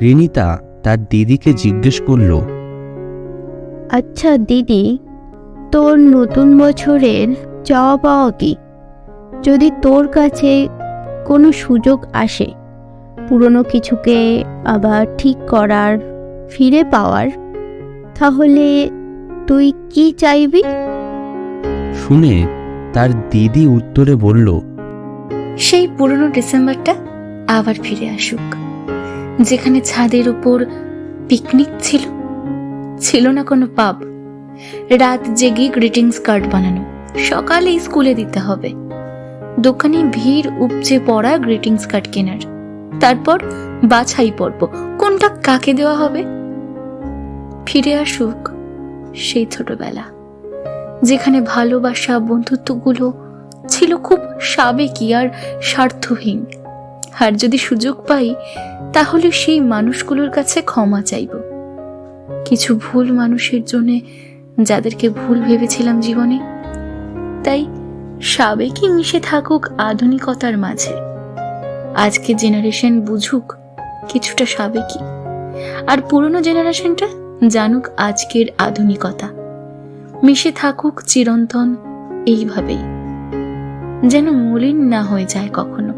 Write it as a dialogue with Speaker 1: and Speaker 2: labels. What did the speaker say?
Speaker 1: রিনিতা তার দিদিকে জিজ্ঞেস করল
Speaker 2: আচ্ছা দিদি তোর নতুন বছরের চাওয়া পাওয়া কি? যদি তোর কাছে কোনো সুযোগ আসে পুরনো কিছুকে আবার ঠিক করার ফিরে পাওয়ার তাহলে তুই কি চাইবি?
Speaker 1: শুনে তার দিদি উত্তরে বলল
Speaker 3: সেই পুরনো ডিসেম্বরটা আবার ফিরে আসুক। যেখানে ছাদের উপর পিকনিক ছিল ছিল না কোনো পাব। রাত জেগে গ্রিটিংস কার্ড বানানো সকালে স্কুলে দিতে হবে। দোকানে ভিড় উপচে পড়া গ্রিটিংস কার্ড কেনার। তারপর বাছাই পর্ব, কোনটা কাকে দেওয়া হবে? ফিরে আসুক সেই ছোটবেলা, যেখানে ভালোবাসা বন্ধুত্বগুলো ছিল খুব সাবেকি আর স্বার্থহীন। আর যদি সুযোগ পাই, তাহলে সেই মানুষগুলোর কাছে ক্ষমা চাইব। কিছু ভুল মানুষের জন্যে যাদেরকে ভুল ভেবেছিলাম জীবনে, তাই সাবেকই মিশে থাকুক আধুনিকতার মাঝে। আজকে জেনারেশন বুঝুক কিছুটা সাবেকি আর পুরনো জেনারেশনটা জানুক আজকের আধুনিকতা। মিশে থাকুক চিরন্তন এইভাবেই, যেন মলিন না হয়ে যায় কখনো।